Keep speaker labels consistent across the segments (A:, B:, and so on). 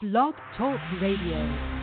A: Blog Talk Radio.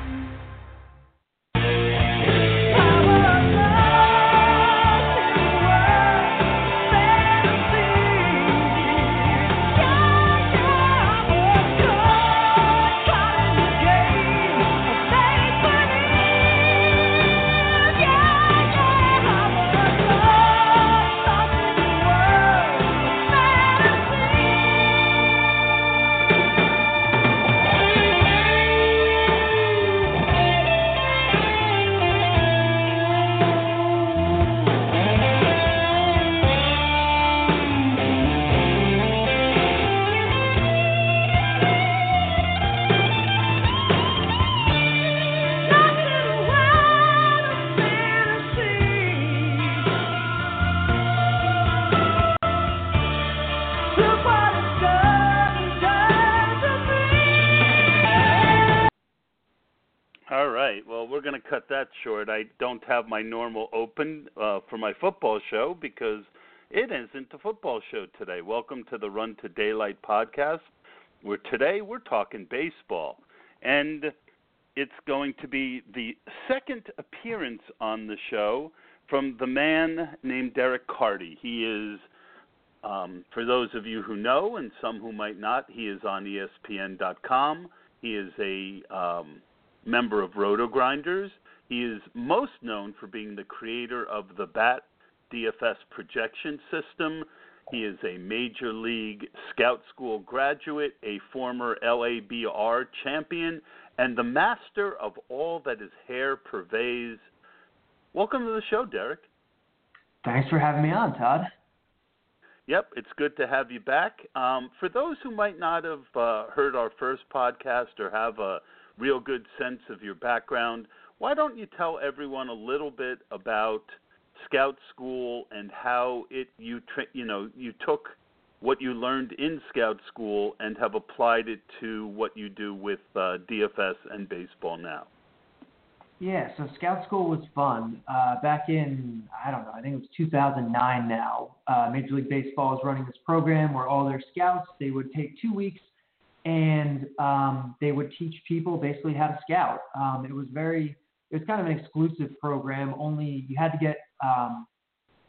B: That. I don't have my normal open uh, for my football show because it isn't a football show today. Welcome to the Run to Daylight podcast, where today we're talking baseball. And it's going to be the second appearance on the show from the man named Derek Carty. He is, um, for those of you who know and some who might not, he is on ESPN.com. He is a um, member of Roto Grinders. He is most known for being the creator of the BAT DFS projection system. He is a Major League Scout School graduate, a former LABR champion, and the master of all that his hair purveys. Welcome to the show, Derek.
C: Thanks for having me on, Todd.
B: Yep, it's good to have you back. Um, for those who might not have uh, heard our first podcast or have a real good sense of your background, why don't you tell everyone a little bit about Scout School and how it you tra- you know you took what you learned in Scout School and have applied it to what you do with uh, DFS and baseball now.
C: Yeah, so Scout School was fun. Uh, back in, I don't know, I think it was 2009 now. Uh, Major League Baseball was running this program where all their scouts, they would take two weeks and um, they would teach people basically how to scout. Um, it was very it was kind of an exclusive program. Only you had to get um,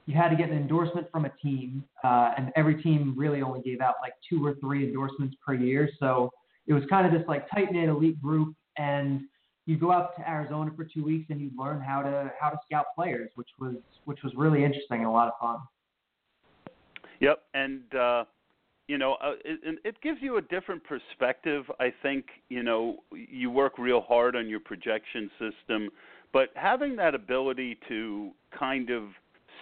C: you had to get an endorsement from a team, uh, and every team really only gave out like two or three endorsements per year. So it was kind of this like tight knit elite group, and you go out to Arizona for two weeks and you learn how to how to scout players, which was which was really interesting and a lot of fun.
B: Yep, and uh, you know, uh, it, it gives you a different perspective. I think you know you work real hard on your projection system, but having that ability to kind of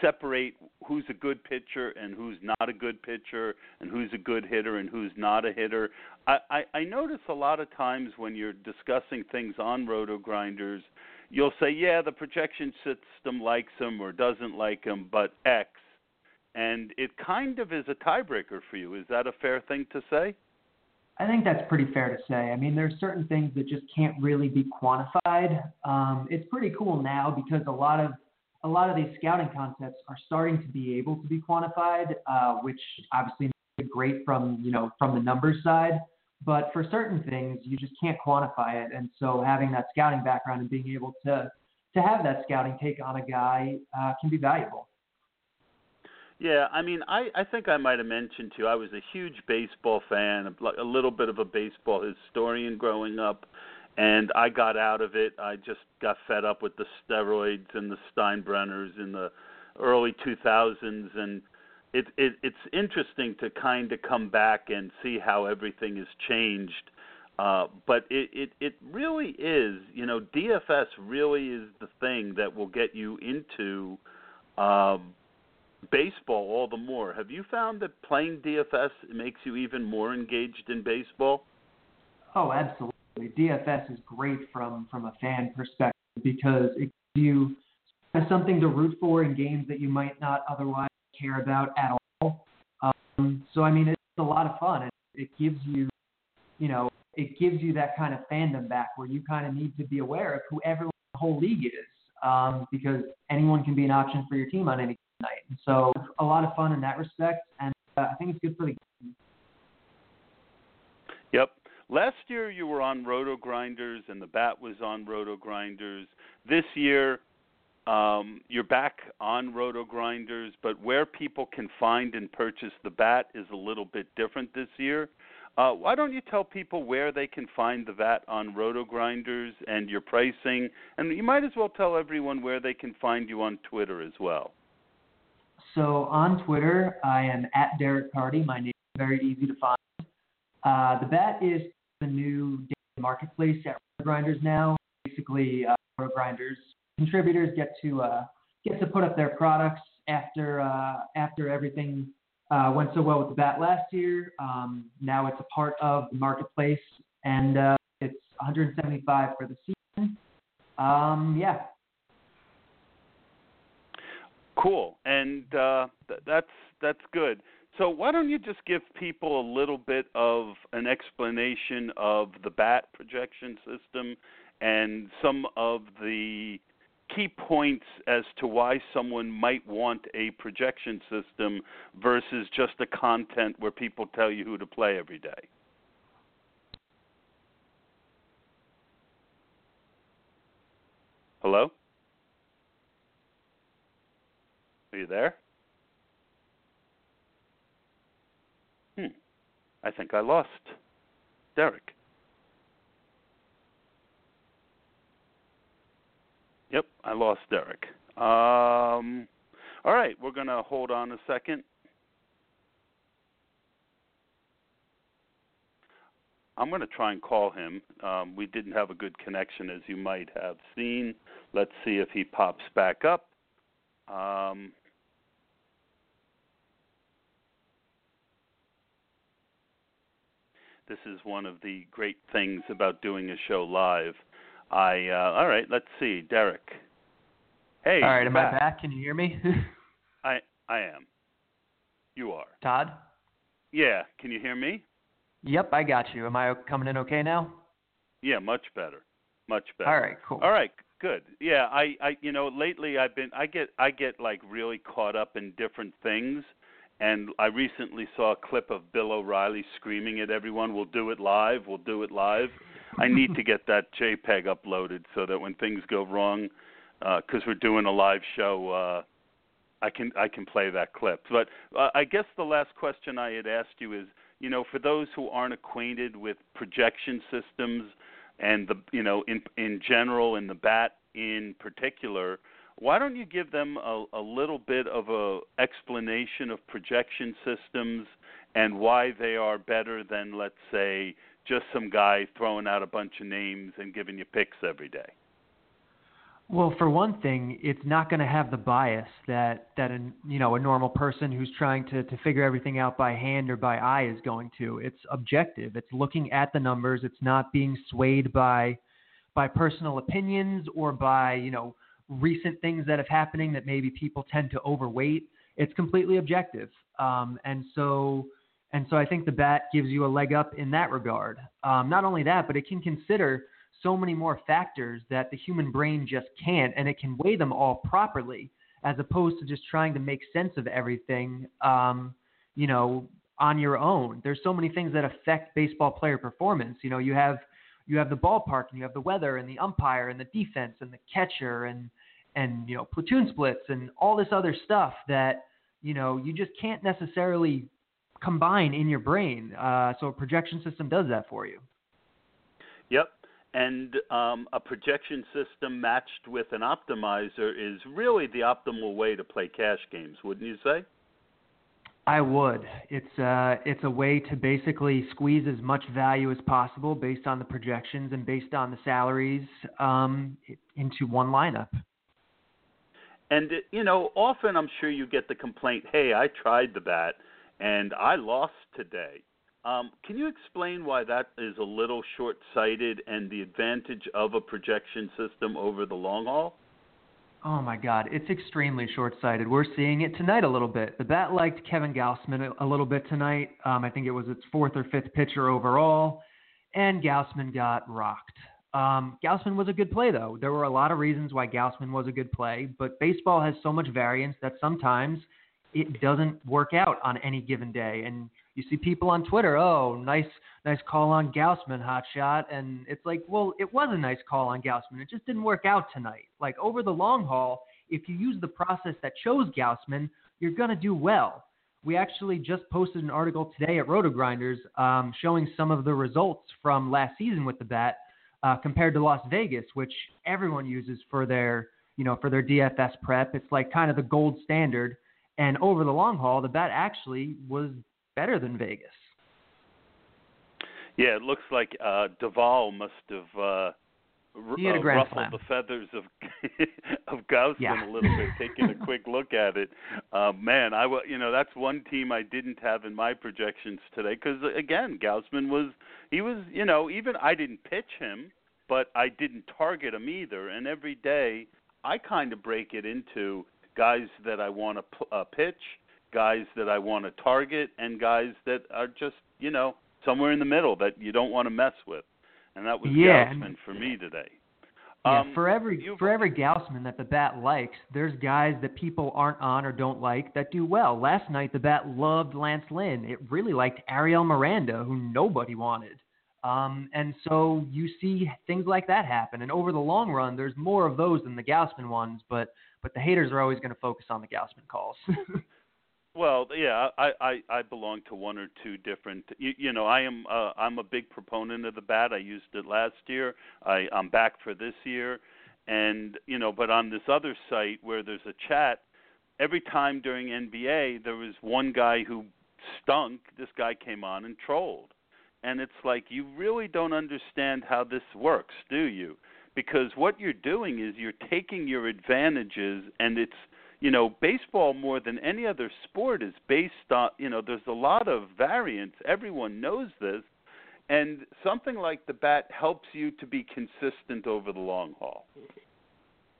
B: separate who's a good pitcher and who's not a good pitcher and who's a good hitter and who's not a hitter. I, I, I notice a lot of times when you're discussing things on roto grinders, you'll say, yeah, the projection system likes them or doesn't like them, but X and it kind of is a tiebreaker for you. Is that a fair thing to say?
C: I think that's pretty fair to say. I mean, there's certain things that just can't really be quantified. Um, it's pretty cool now because a lot of a lot of these scouting concepts are starting to be able to be quantified, uh, which obviously is great from you know from the numbers side. But for certain things, you just can't quantify it, and so having that scouting background and being able to to have that scouting take on a guy uh, can be valuable.
B: Yeah, I mean, I I think I might have mentioned to you I was a huge baseball fan, a, little bit of a baseball historian growing up, and I got out of it. I just got fed up with the steroids and the Steinbrenners in the early 2000s, and it, it it's interesting to kind of come back and see how everything has changed. Uh, but it, it it really is, you know, DFS really is the thing that will get you into. Um, baseball all the more. Have you found that playing DFS makes you even more engaged in baseball?
C: Oh, absolutely. DFS is great from from a fan perspective because it gives you something to root for in games that you might not otherwise care about at all. Um, so I mean, it's a lot of fun. It, it gives you, you know, it gives you that kind of fandom back where you kind of need to be aware of who everyone in the whole league is, um, because anyone can be an option for your team on any night. And so a lot of fun in that respect, and uh, I think it's good for the game.
B: Yep. last year you were on Roto Grinders and the bat was on Roto Grinders. This year um, you're back on Roto Grinders, but where people can find and purchase the bat is a little bit different this year. Uh, why don't you tell people where they can find the bat on Roto Grinders and your pricing? And you might as well tell everyone where they can find you on Twitter as well.
D: So on Twitter, I am at Derek Carty. My name is very easy to find. Uh, the bat is the new marketplace at Grinders now. Basically, uh, Grinders contributors get to uh, get to put up their products after uh, after everything uh, went so well with the bat last year. Um, now it's a part of the marketplace, and uh, it's 175 for the season. Um, yeah.
B: Cool, and uh, th- that's that's good. So why don't you just give people a little bit of an explanation of the bat projection system and some of the key points as to why someone might want a projection system versus just the content where people tell you who to play every day? Hello? Are you there? Hmm. I think I lost Derek. Yep, I lost Derek. Um, all right, we're going to hold on a second. I'm going to try and call him. Um, we didn't have a good connection, as you might have seen. Let's see if he pops back up. Um, this is one of the great things about doing a show live. I uh, all right. Let's see, Derek. Hey.
C: All right, am
B: back.
C: I back? Can you hear me?
B: I I am. You are.
C: Todd?
B: Yeah. Can you hear me?
C: Yep, I got you. Am I coming in okay now?
B: Yeah, much better. Much better.
C: All right, cool.
B: All right, good. Yeah, I I you know lately I've been I get I get like really caught up in different things, and I recently saw a clip of Bill O'Reilly screaming at everyone, "We'll do it live. We'll do it live." I need to get that JPEG uploaded so that when things go wrong, because uh, we're doing a live show, uh, I can I can play that clip. But uh, I guess the last question I had asked you is, you know, for those who aren't acquainted with projection systems and the you know in in general and the bat in particular, why don't you give them a, a little bit of a explanation of projection systems and why they are better than let's say just some guy throwing out a bunch of names and giving you picks every day?
C: Well, for one thing, it's not going to have the bias that that a you know a normal person who's trying to to figure everything out by hand or by eye is going to. It's objective. It's looking at the numbers. It's not being swayed by by personal opinions or by you know recent things that have happening that maybe people tend to overweight. It's completely objective, um, and so and so I think the bat gives you a leg up in that regard. Um, not only that, but it can consider so many more factors that the human brain just can't, and it can weigh them all properly, as opposed to just trying to make sense of everything, um, you know, on your own. There's so many things that affect baseball player performance. You know, you have you have the ballpark, and you have the weather, and the umpire, and the defense, and the catcher, and and you know platoon splits, and all this other stuff that you know you just can't necessarily combine in your brain. Uh, so a projection system does that for you.
B: Yep. And um, a projection system matched with an optimizer is really the optimal way to play cash games, wouldn't you say?
C: I would. It's uh, it's a way to basically squeeze as much value as possible based on the projections and based on the salaries um, into one lineup.
B: And you know, often I'm sure you get the complaint, "Hey, I tried the bat and I lost today. Um, can you explain why that is a little short sighted and the advantage of a projection system over the long haul?
C: Oh my God, it's extremely short sighted. We're seeing it tonight a little bit. The bat liked Kevin Gausman a little bit tonight. Um, I think it was its fourth or fifth pitcher overall, and Gausman got rocked. Um, Gausman was a good play, though. There were a lot of reasons why Gausman was a good play, but baseball has so much variance that sometimes it doesn't work out on any given day. And you see people on Twitter, oh, nice, nice call on Gausman, hot shot. And it's like, well, it was a nice call on Gausman. It just didn't work out tonight. Like over the long haul, if you use the process that chose Gausman, you're going to do well. We actually just posted an article today at RotoGrinders um, showing some of the results from last season with the bat uh, compared to Las Vegas, which everyone uses for their, you know, for their DFS prep. It's like kind of the gold standard. And over the long haul, the bat actually was better than Vegas.
B: Yeah, it looks like uh Duvall must have uh,
C: he had a
B: uh,
C: grand
B: ruffled
C: slam.
B: the feathers of of Gausman
C: Yeah.
B: a little bit, taking a quick look at it. Uh, man, I you know that's one team I didn't have in my projections today because again, Gausman was he was you know even I didn't pitch him, but I didn't target him either. And every day I kind of break it into guys that I want to p- uh, pitch, guys that I want to target, and guys that are just you know somewhere in the middle that you don't want to mess with. And that was
C: Yeah, and-
B: for me today.
C: Yeah,
B: Um,
C: for every for every Gausman that the bat likes, there's guys that people aren't on or don't like that do well. Last night the bat loved Lance Lynn. It really liked Ariel Miranda, who nobody wanted. Um, and so you see things like that happen. And over the long run, there's more of those than the Gausman ones. But but the haters are always going to focus on the Gausman calls.
B: Well, yeah, I, I I belong to one or two different. You, you know, I am uh, I'm a big proponent of the bat. I used it last year. I I'm back for this year, and you know, but on this other site where there's a chat, every time during NBA there was one guy who stunk. This guy came on and trolled, and it's like you really don't understand how this works, do you? Because what you're doing is you're taking your advantages, and it's you know, baseball more than any other sport is based on, you know, there's a lot of variance. Everyone knows this. And something like the bat helps you to be consistent over the long haul.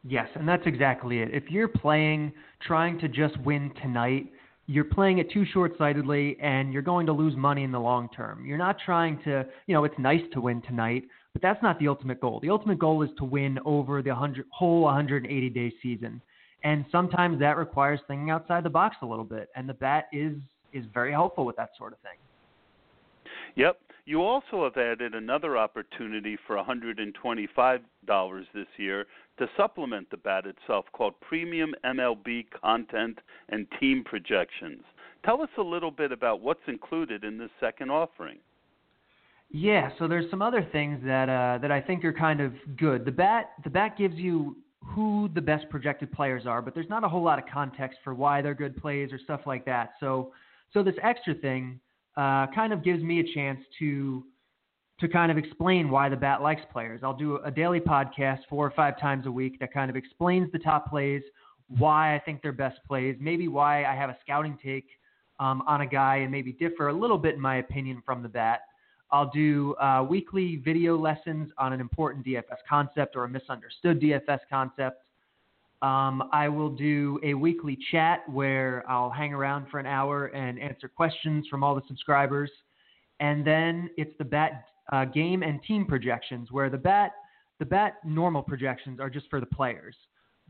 C: Yes, and that's exactly it. If you're playing trying to just win tonight, you're playing it too short-sightedly and you're going to lose money in the long term. You're not trying to, you know, it's nice to win tonight, but that's not the ultimate goal. The ultimate goal is to win over the 100 whole 180-day season. And sometimes that requires thinking outside the box a little bit, and the bat is is very helpful with that sort of thing.
B: Yep. You also have added another opportunity for $125 this year to supplement the bat itself called Premium MLB Content and Team Projections. Tell us a little bit about what's included in this second offering.
C: Yeah, so there's some other things that uh, that I think are kind of good. The bat the bat gives you who the best projected players are, but there's not a whole lot of context for why they're good plays or stuff like that. So so this extra thing uh, kind of gives me a chance to to kind of explain why the bat likes players. I'll do a daily podcast four or five times a week that kind of explains the top plays, why I think they're best plays, maybe why I have a scouting take um, on a guy and maybe differ a little bit in my opinion from the bat. I'll do uh, weekly video lessons on an important DFS concept or a misunderstood DFS concept. Um, I will do a weekly chat where I'll hang around for an hour and answer questions from all the subscribers. And then it's the bat uh, game and team projections, where the bat the bat normal projections are just for the players,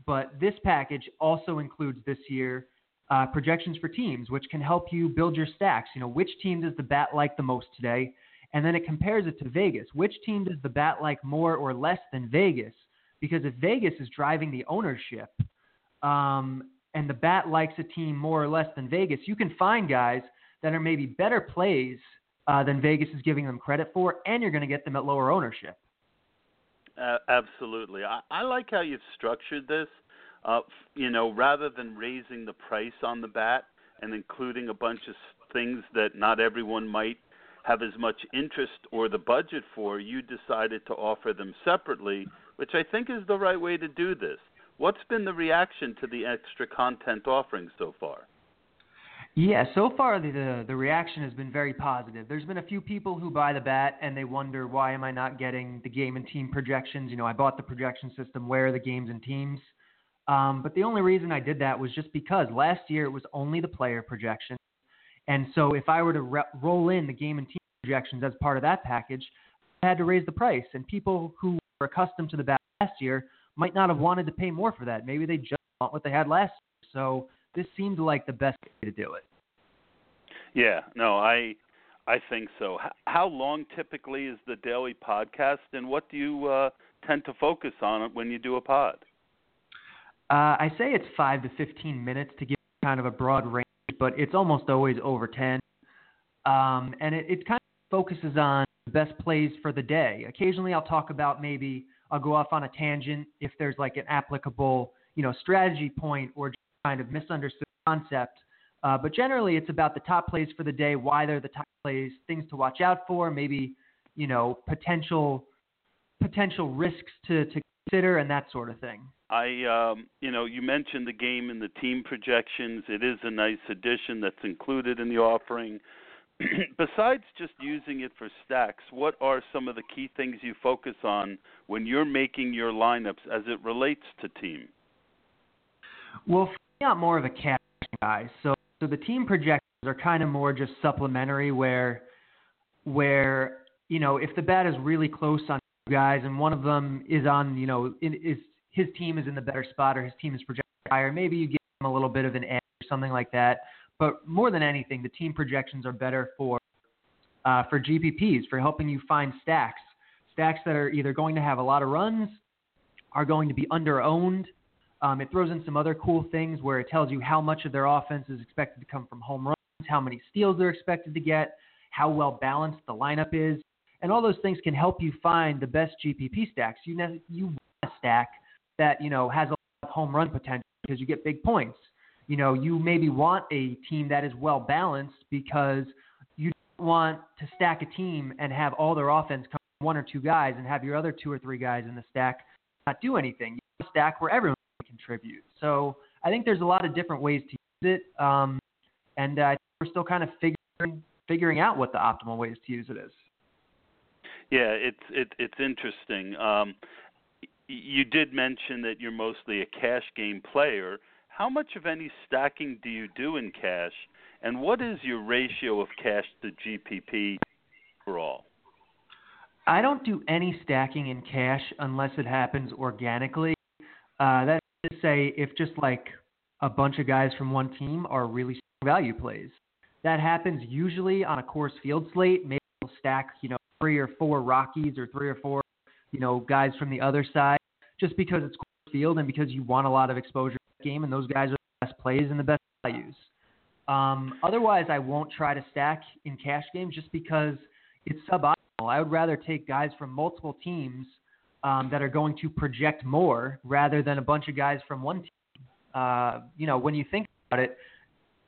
C: but this package also includes this year uh, projections for teams, which can help you build your stacks. You know, which team does the bat like the most today? And then it compares it to Vegas. Which team does the bat like more or less than Vegas? Because if Vegas is driving the ownership, um, and the bat likes a team more or less than Vegas, you can find guys that are maybe better plays uh, than Vegas is giving them credit for, and you're going to get them at lower ownership.
B: Uh, absolutely. I, I like how you've structured this. Uh, you know, rather than raising the price on the bat and including a bunch of things that not everyone might have as much interest or the budget for, you decided to offer them separately, which I think is the right way to do this. What's been the reaction to the extra content offering so far?
C: Yeah, so far the, the reaction has been very positive. There's been a few people who buy the bat and they wonder why am I not getting the game and team projections? You know, I bought the projection system. Where are the games and teams? Um, but the only reason I did that was just because last year it was only the player projection, and so if I were to re- roll in the game and team projections as part of that package, I had to raise the price. And people who were accustomed to the bat last year might not have wanted to pay more for that. Maybe they just want what they had last year. So this seemed like the best way to do it.
B: Yeah, no, I I think so. How long typically is the daily podcast, and what do you uh, tend to focus on when you do a pod?
C: Uh, I say it's five to fifteen minutes to give kind of a broad range, but it's almost always over ten. Um, and it, it kind of focuses on the best plays for the day. Occasionally, I'll talk about maybe I'll go off on a tangent if there's like an applicable, you know, strategy point or kind of misunderstood concept. Uh, but generally, it's about the top plays for the day, why they're the top plays, things to watch out for, maybe you know potential potential risks to, to consider, and that sort of thing.
B: I, um, you know, you mentioned the game and the team projections. It is a nice addition that's included in the offering. Besides just using it for stacks, what are some of the key things you focus on when you're making your lineups as it relates to team?
C: Well, I'm more of a cash guy, so so the team projections are kind of more just supplementary, where where you know if the bat is really close on guys and one of them is on you know is his team is in the better spot or his team is projected higher, maybe you give him a little bit of an edge or something like that. But more than anything, the team projections are better for uh, for GPPs for helping you find stacks, stacks that are either going to have a lot of runs, are going to be under owned. Um, it throws in some other cool things where it tells you how much of their offense is expected to come from home runs, how many steals they're expected to get, how well balanced the lineup is, and all those things can help you find the best GPP stacks. You ne- you want a stack that you know has a lot of home run potential because you get big points. You know, you maybe want a team that is well balanced because you don't want to stack a team and have all their offense come from one or two guys and have your other two or three guys in the stack not do anything. You stack where everyone can contribute. So I think there's a lot of different ways to use it, um, and uh, we're still kind of figuring figuring out what the optimal ways to use it is.
B: Yeah, it's it, it's interesting. Um, you did mention that you're mostly a cash game player. How much of any stacking do you do in cash, and what is your ratio of cash to GPP overall?
C: I don't do any stacking in cash unless it happens organically. Uh, that's to say, if just like a bunch of guys from one team are really value plays, that happens usually on a Coors Field slate. Maybe we'll stack, you know, three or four Rockies or three or four you know, guys from the other side, just because it's field and because you want a lot of exposure game, and those guys are the best plays and the best values. Um, otherwise, I won't try to stack in cash games just because it's suboptimal. I would rather take guys from multiple teams um, that are going to project more rather than a bunch of guys from one team. Uh, you know, when you think about it,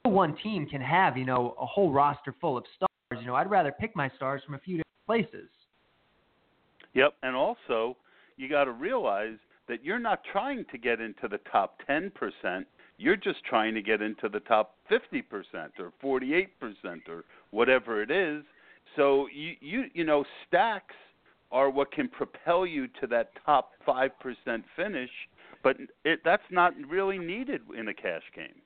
C: one team can have you know a whole roster full of stars. You know, I'd rather pick my stars from a few different places.
B: Yep, and also you got to realize that you're not trying to get into the top 10%, you're just trying to get into the top 50% or 48% or whatever it is. So you you you know stacks are what can propel you to that top 5% finish, but it that's not really needed in a cash game.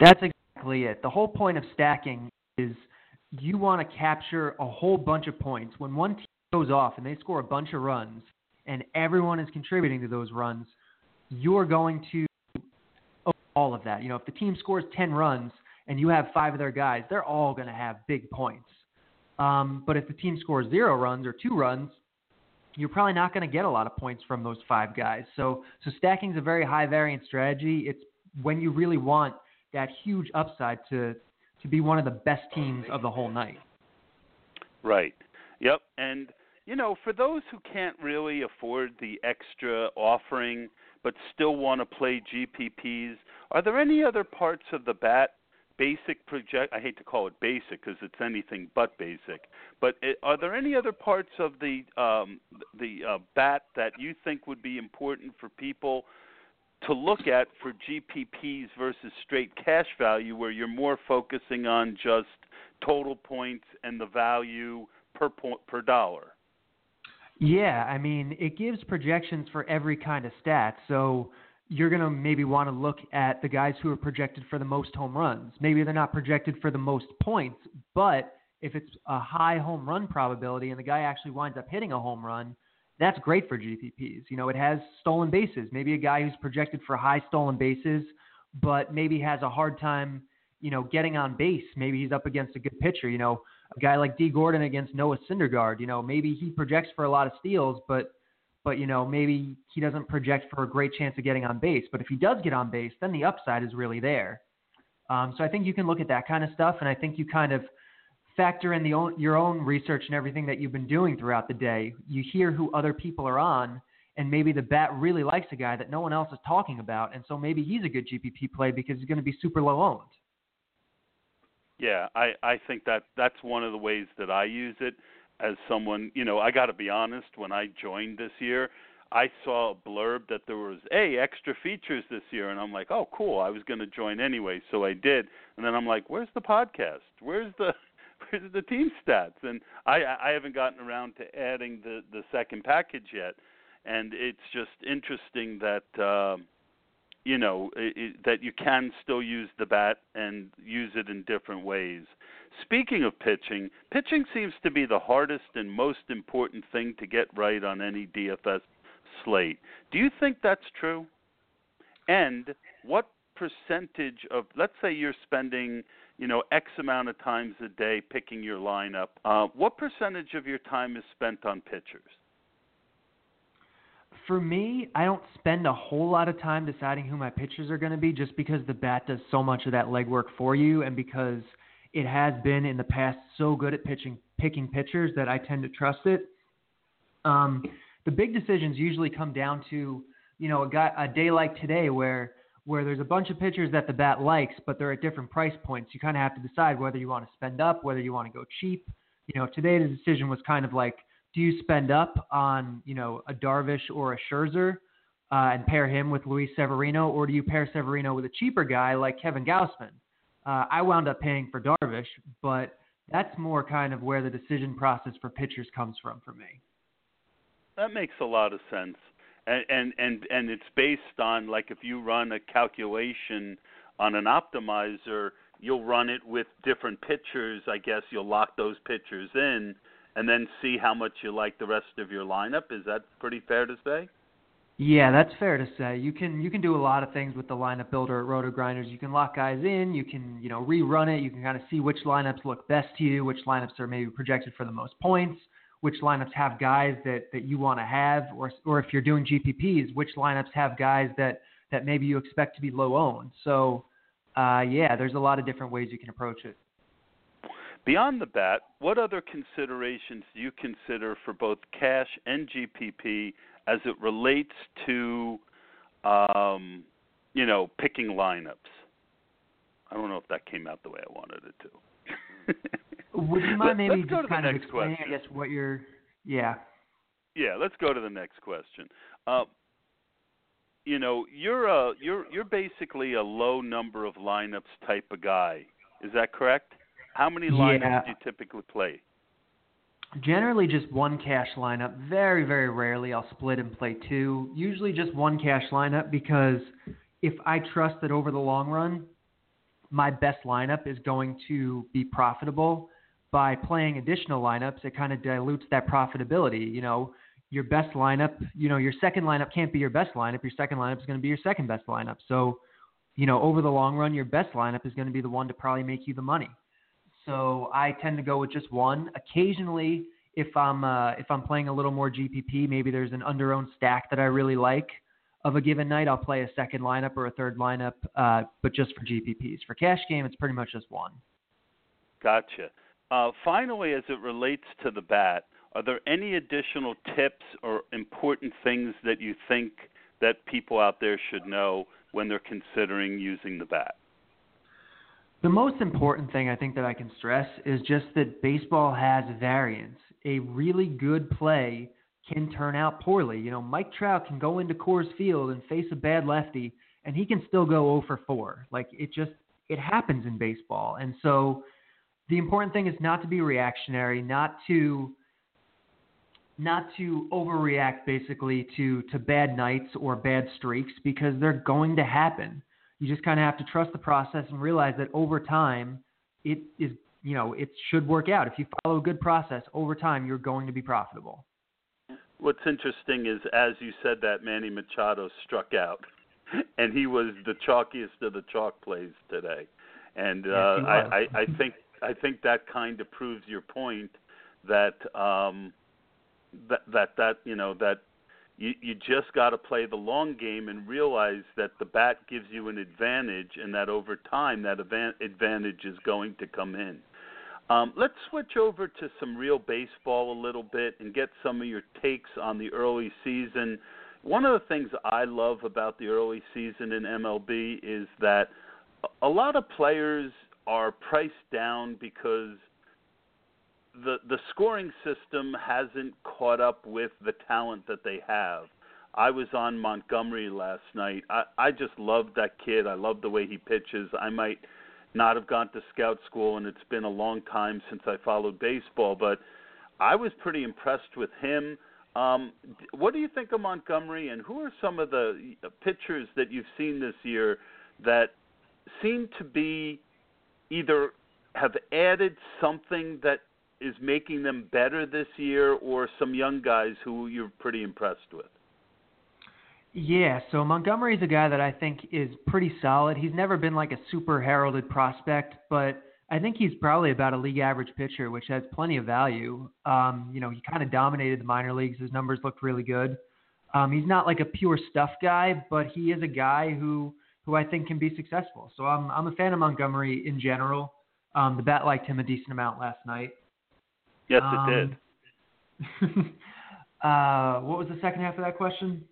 C: That's exactly it. The whole point of stacking is you want to capture a whole bunch of points. When one goes off and they score a bunch of runs and everyone is contributing to those runs, you're going to all of that. You know, if the team scores 10 runs and you have five of their guys, they're all going to have big points. Um, but if the team scores zero runs or two runs, you're probably not going to get a lot of points from those five guys. So, so stacking is a very high variance strategy. It's when you really want that huge upside to to be one of the best teams of the whole night.
B: Right. Yep. And you know, for those who can't really afford the extra offering but still want to play GPPs, are there any other parts of the bat basic project I hate to call it basic because it's anything but basic, but it, are there any other parts of the um the uh, bat that you think would be important for people to look at for GPPs versus straight cash value where you're more focusing on just total points and the value per point per dollar?
C: Yeah, I mean, it gives projections for every kind of stat. So you're going to maybe want to look at the guys who are projected for the most home runs. Maybe they're not projected for the most points, but if it's a high home run probability and the guy actually winds up hitting a home run, that's great for GPPs. You know, it has stolen bases. Maybe a guy who's projected for high stolen bases, but maybe has a hard time, you know, getting on base. Maybe he's up against a good pitcher. You know, a guy like Dee Gordon against Noah Syndergaard. You know, maybe he projects for a lot of steals, but but you know maybe he doesn't project for a great chance of getting on base. But if he does get on base, then the upside is really there. Um, so I think you can look at that kind of stuff, and I think you kind of factor in the own, your own research and everything that you've been doing throughout the day. You hear who other people are on, and maybe the bat really likes a guy that no one else is talking about, and so maybe he's a good GPP play because he's going to be super low owned.
B: Yeah, I I think that that's one of the ways that I use it as someone, you know, I got to be honest, when I joined this year, I saw a blurb that there was a extra features this year and I'm like, "Oh, cool. I was going to join anyway." So I did. And then I'm like, "Where's the podcast? Where's the where's the team stats?" And I I haven't gotten around to adding the the second package yet. And it's just interesting that um you know it, that you can still use the bat and use it in different ways. Speaking of pitching, pitching seems to be the hardest and most important thing to get right on any DFS slate. Do you think that's true? And what percentage of let's say you're spending you know x amount of times a day picking your lineup uh, what percentage of your time is spent on pitchers
C: for me, I don't spend a whole lot of time deciding who my pitchers are going to be just because the bat does so much of that legwork for you and because it has been in the past so good at pitching picking pitchers that I tend to trust it. Um, the big decisions usually come down to, you know, a guy a day like today where where there's a bunch of pitchers that the bat likes, but they're at different price points. You kind of have to decide whether you want to spend up, whether you want to go cheap. You know, today the decision was kind of like do you spend up on you know a Darvish or a Scherzer uh, and pair him with Luis Severino, or do you pair Severino with a cheaper guy like Kevin Gausman? Uh, I wound up paying for Darvish, but that's more kind of where the decision process for pitchers comes from for me.
B: That makes a lot of sense, and and and, and it's based on like if you run a calculation on an optimizer, you'll run it with different pitchers. I guess you'll lock those pitchers in and then see how much you like the rest of your lineup. Is that pretty fair to say?
C: Yeah, that's fair to say. You can you can do a lot of things with the lineup builder at Roto Grinders. You can lock guys in. You can you know rerun it. You can kind of see which lineups look best to you, which lineups are maybe projected for the most points, which lineups have guys that that you want to have, or or if you're doing GPPs, which lineups have guys that that maybe you expect to be low owned. So, uh, yeah, there's a lot of different ways you can approach it.
B: Beyond the bat, what other considerations do you consider for both cash and GPP as it relates to, um, you know, picking lineups? I don't know if that came out the way I wanted it
C: to. Would you mind maybe just kind
B: of
C: explaining,
B: question.
C: I guess, what you're, yeah.
B: Yeah, let's go to the next question. Uh, you know, you're a you're you're basically a low number of lineups type of guy. Is that correct? How many lineups
C: yeah.
B: do you typically play?
C: Generally, just one cash lineup. Very, very rarely I'll split and play two. Usually, just one cash lineup because if I trust that over the long run, my best lineup is going to be profitable. By playing additional lineups, it kind of dilutes that profitability. You know, your best lineup, you know, your second lineup can't be your best lineup. Your second lineup is going to be your second best lineup. So, you know, over the long run, your best lineup is going to be the one to probably make you the money so I tend to go with just one. Occasionally, if I'm uh, if I'm playing a little more GPP, maybe there's an underowned stack that I really like of a given night. I'll play a second lineup or a third lineup, uh, but just for GPPs. For cash game, it's pretty much just one.
B: Gotcha. Uh, finally, as it relates to the bat, are there any additional tips or important things that you think that people out there should know when they're considering using the bat?
C: The most important thing I think that I can stress is just that baseball has variance. A really good play can turn out poorly. You know, Mike Trout can go into Coors Field and face a bad lefty, and he can still go 0 for 4. Like it just it happens in baseball, and so the important thing is not to be reactionary, not to not to overreact basically to to bad nights or bad streaks because they're going to happen. You just kind of have to trust the process and realize that over time, it is you know it should work out. If you follow a good process over time, you're going to be profitable.
B: What's interesting is, as you said that, Manny Machado struck out, and he was the chalkiest of the chalk plays today. And uh,
C: yes,
B: I, I, I think I think that kind of proves your point that um, that that that you know that you you just got to play the long game and realize that the bat gives you an advantage, and that over time that advantage is going to come in. Um, let's switch over to some real baseball a little bit and get some of your takes on the early season. One of the things I love about the early season in MLB is that a lot of players are priced down because the the scoring system hasn't caught up with the talent that they have. I was on Montgomery last night. I I just love that kid. I love the way he pitches. I might not have gone to scout school and it's been a long time since I followed baseball, but I was pretty impressed with him. Um, what do you think of Montgomery, and who are some of the pitchers that you've seen this year that seem to be either have added something that is making them better this year, or some young guys who you're pretty impressed with?
C: Yeah, so Montgomery's a guy that I think is pretty solid. He's never been like a super heralded prospect, but I think he's probably about a league average pitcher, which has plenty of value. Um, you know, he kind of dominated the minor leagues. His numbers looked really good. Um, he's not like a pure stuff guy, but he is a guy who who I think can be successful. So I'm I'm a fan of Montgomery in general. Um, the bat liked him a decent amount last night.
B: Yes, it did.
C: Um, uh, what was the second half of that question?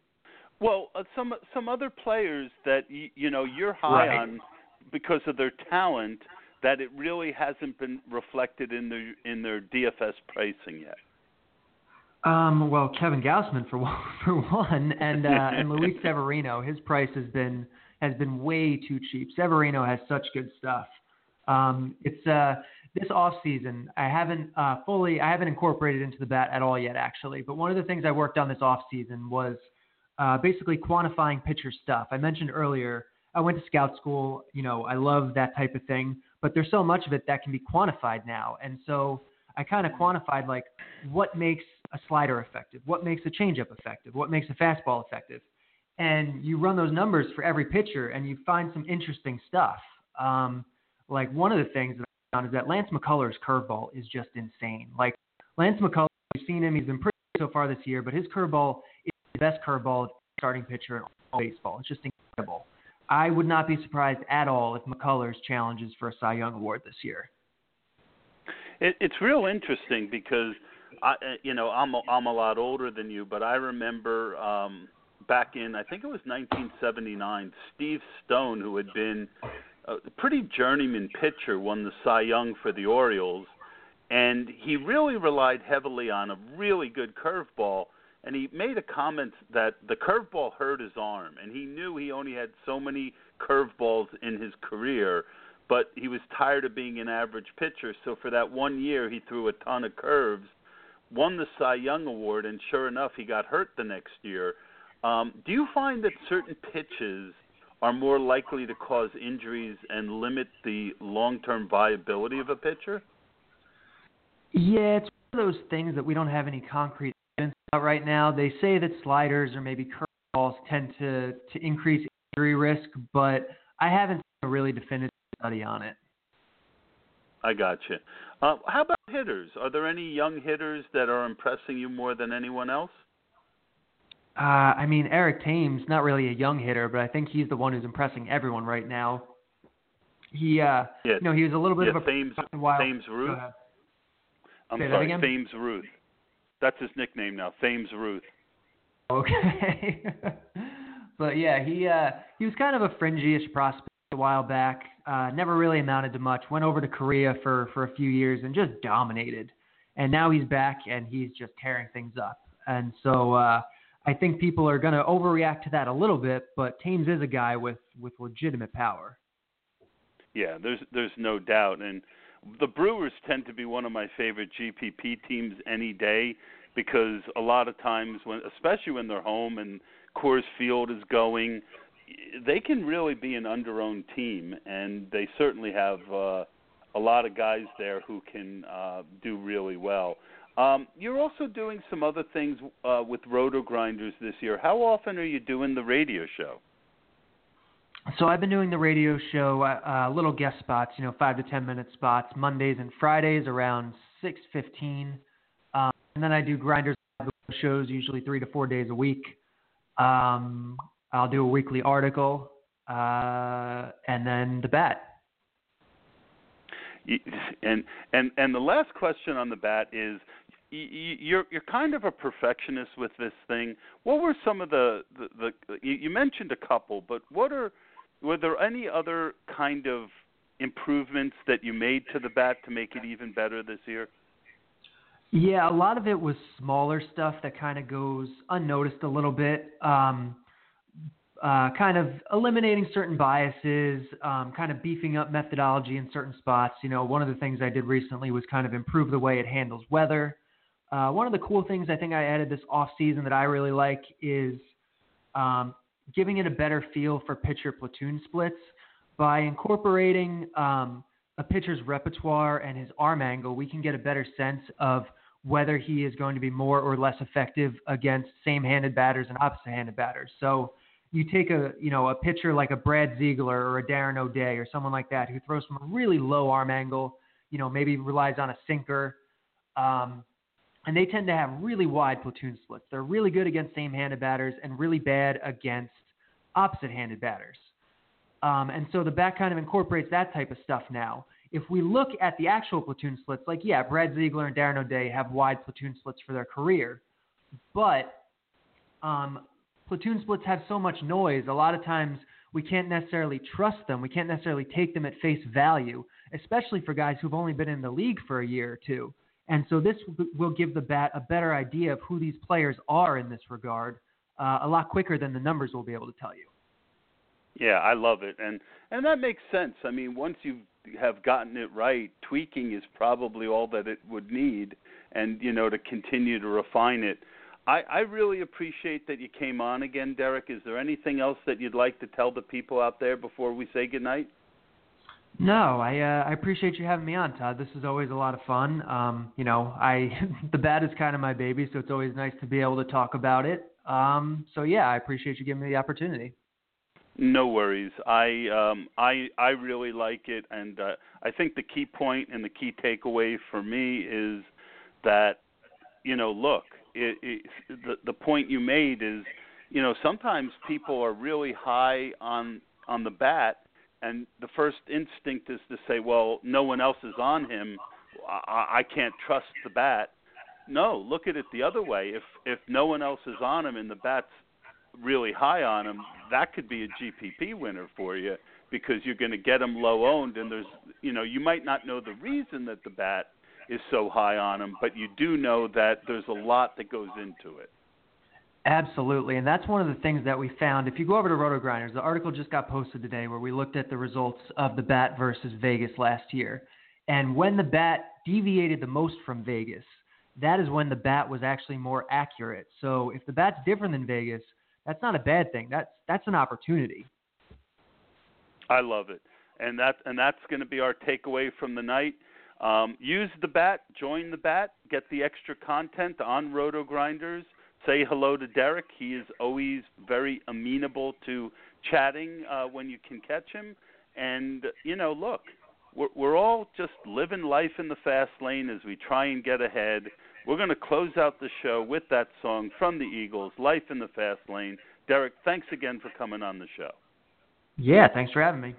B: Well, uh, some some other players that you, you know you're high
C: right.
B: on because of their talent that it really hasn't been reflected in their in their DFS pricing yet.
C: Um, well, Kevin Gausman for one, for one, and uh, and Luis Severino, his price has been has been way too cheap. Severino has such good stuff. Um, it's uh, this off season. I haven't uh, fully, I haven't incorporated into the bat at all yet, actually. But one of the things I worked on this off season was uh, basically quantifying pitcher stuff. I mentioned earlier, I went to scout school. You know, I love that type of thing, but there's so much of it that can be quantified now, and so I kind of quantified like what makes a slider effective, what makes a changeup effective, what makes a fastball effective, and you run those numbers for every pitcher, and you find some interesting stuff. Um, like one of the things is that Lance McCullers' curveball is just insane. Like Lance McCullers, we've seen him; he's been pretty so far this year, but his curveball is the best curveball starting pitcher in all baseball. It's just incredible. I would not be surprised at all if McCullers challenges for a Cy Young award this year.
B: It, it's real interesting because I, you know, I'm a, I'm a lot older than you, but I remember um, back in I think it was 1979, Steve Stone, who had been a pretty journeyman pitcher, won the Cy Young for the Orioles, and he really relied heavily on a really good curveball. And he made a comment that the curveball hurt his arm, and he knew he only had so many curveballs in his career, but he was tired of being an average pitcher. So for that one year, he threw a ton of curves, won the Cy Young award, and sure enough, he got hurt the next year. Um, do you find that certain pitches are more likely to cause injuries and limit the long-term viability of a pitcher?
C: Yeah, it's one of those things that we don't have any concrete evidence about right now. They say that sliders or maybe curveballs tend to to increase injury risk, but I haven't seen a really definitive study on it.
B: I got you. Uh, how about hitters? Are there any young hitters that are impressing you more than anyone else?
C: Uh, I mean, Eric Thames, not really a young hitter, but I think he's the one who's impressing everyone right now. He, uh,
B: yeah.
C: you know, he was a little bit
B: yeah,
C: of a
B: Thames,
C: while.
B: Thames Ruth. I'm
C: Say
B: sorry? Thames Ruth. That's his nickname now, Thames Ruth.
C: Okay. but yeah, he uh, he was kind of a fringy-ish prospect a while back. Uh, never really amounted to much. Went over to Korea for for a few years and just dominated. And now he's back and he's just tearing things up. And so uh, I think people are going to overreact to that a little bit, but Thames is a guy with with legitimate power.
B: Yeah, there's there's no doubt, and the Brewers tend to be one of my favorite GPP teams any day because a lot of times when, especially when they're home and Coors Field is going, they can really be an under-owned team, and they certainly have uh, a lot of guys there who can uh, do really well. Um, you're also doing some other things uh, with Roto Grinders this year. How often are you doing the radio show?
C: so I've been doing the radio show, uh, uh, little guest spots, you know, five to ten minute spots, Mondays and Fridays around six fifteen, um, and then I do grinders shows usually three to four days a week. Um, I'll do a weekly article, uh, and then the bat.
B: And and and the last question on the bat is you're you're kind of a perfectionist with this thing. What were some of the the, the you mentioned a couple, but what are were there any other kind of improvements that you made to the bat to make it even better this year?
C: Yeah, a lot of it was smaller stuff that kind of goes unnoticed a little bit. Um, uh, kind of eliminating certain biases, um, kind of beefing up methodology in certain spots. You know, one of the things I did recently was kind of improve the way it handles weather. Uh, one of the cool things I think I added this off season that I really like is um, giving it a better feel for pitcher platoon splits by incorporating um, a pitcher's repertoire and his arm angle. We can get a better sense of whether he is going to be more or less effective against same-handed batters and opposite-handed batters. So you take a you know a pitcher like a Brad Ziegler or a Darren O'Day or someone like that who throws from a really low arm angle, you know maybe relies on a sinker. Um, and they tend to have really wide platoon splits. They're really good against same-handed batters and really bad against opposite-handed batters. Um, and so the bat kind of incorporates that type of stuff now. If we look at the actual platoon splits, like yeah, Brad Ziegler and Darren O'Day have wide platoon splits for their career, but um, platoon splits have so much noise. A lot of times we can't necessarily trust them. We can't necessarily take them at face value, especially for guys who've only been in the league for a year or two. And so this will give the bat a better idea of who these players are in this regard uh, a lot quicker than the numbers will be able to tell you.
B: Yeah, I love it, and and that makes sense. I mean, once you have gotten it right, tweaking is probably all that it would need, and you know to continue to refine it. I, I really appreciate that you came on again, Derek. Is there anything else that you'd like to tell the people out there before we say goodnight?
C: No, I uh, I appreciate you having me on, Todd. This is always a lot of fun. Um, you know, I the bat is kind of my baby, so it's always nice to be able to talk about it. Um, so yeah, I appreciate you giving me the opportunity.
B: No worries. I um, I I really like it, and uh, I think the key point and the key takeaway for me is that you know, look, it, it, the the point you made is, you know, sometimes people are really high on on the bat and the first instinct is to say, well, no one else is on him. I, I can't trust the bat. No, look at it the other way. If if no one else is on him and the bat's really high on him, that could be a GPP winner for you because you're going to get him low owned, and there's you know you might not know the reason that the bat is so high on him, but you do know that there's a lot that goes into it.
C: Absolutely, and that's one of the things that we found. If you go over to Rotogrinders, the article just got posted today where we looked at the results of the bat versus Vegas last year. And when the bat deviated the most from Vegas, that is when the bat was actually more accurate. So if the bat's different than Vegas, that's not a bad thing. That's that's an opportunity.
B: I love it, and that and that's going to be our takeaway from the night. Um, use the bat, join the bat, get the extra content on Rotogrinders say hello to Derek. He is always very amenable to chatting uh, when you can catch him. And you know, look, we're, we're all just living life in the fast lane as we try and get ahead. We're going to close out the show with that song from the Eagles, "Life in the Fast Lane." Derek, thanks again for coming on the show.
C: Yeah, thanks for having me.